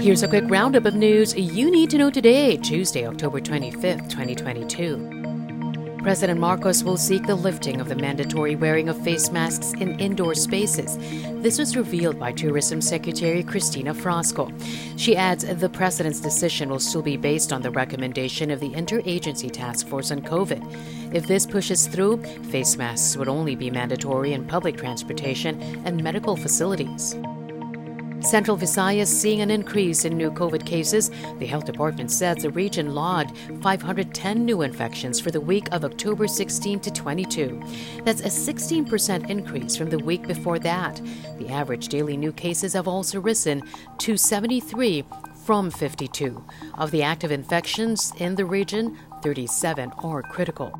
Here's a quick roundup of news you need to know today, Tuesday, October 25th, 2022. President Marcos will seek the lifting of the mandatory wearing of face masks in indoor spaces. This was revealed by Tourism Secretary Christina Frasco. She adds the president's decision will still be based on the recommendation of the Interagency Task Force on COVID. If this pushes through, face masks would only be mandatory in public transportation and medical facilities. Central Visayas seeing an increase in new COVID cases. The health department says the region logged 510 new infections for the week of October 16 to 22. That's a 16% increase from the week before that. The average daily new cases have also risen to 73 from 52. Of the active infections in the region, 37 are critical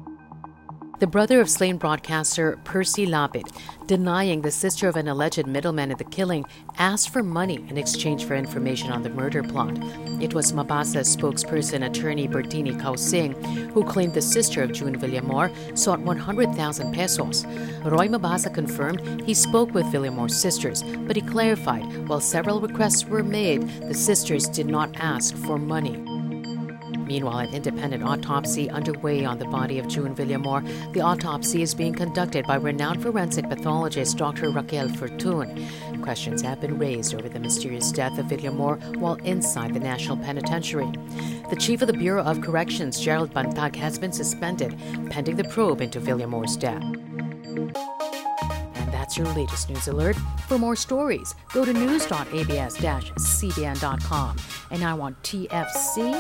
the brother of slain broadcaster Percy Lapid, denying the sister of an alleged middleman in the killing, asked for money in exchange for information on the murder plot. It was Mabasa's spokesperson attorney Berteni Causing who claimed the sister of Jun Villamor sought 100,000 pesos. Roy Mabasa confirmed he spoke with Villamor's sisters, but he clarified while several requests were made, the sisters did not ask for money. Meanwhile, an independent autopsy underway on the body of Jun Villamor. The autopsy is being conducted by renowned forensic pathologist Dr. Raquel Fortun. Questions have been raised over the mysterious death of Villamor while inside the National Penitentiary. The chief of the Bureau of Corrections, Gerald Bantag, has been suspended pending the probe into Villamor's death. Your latest news alert. For more stories, go to news.abs-cbn.com and now on tfc.tv.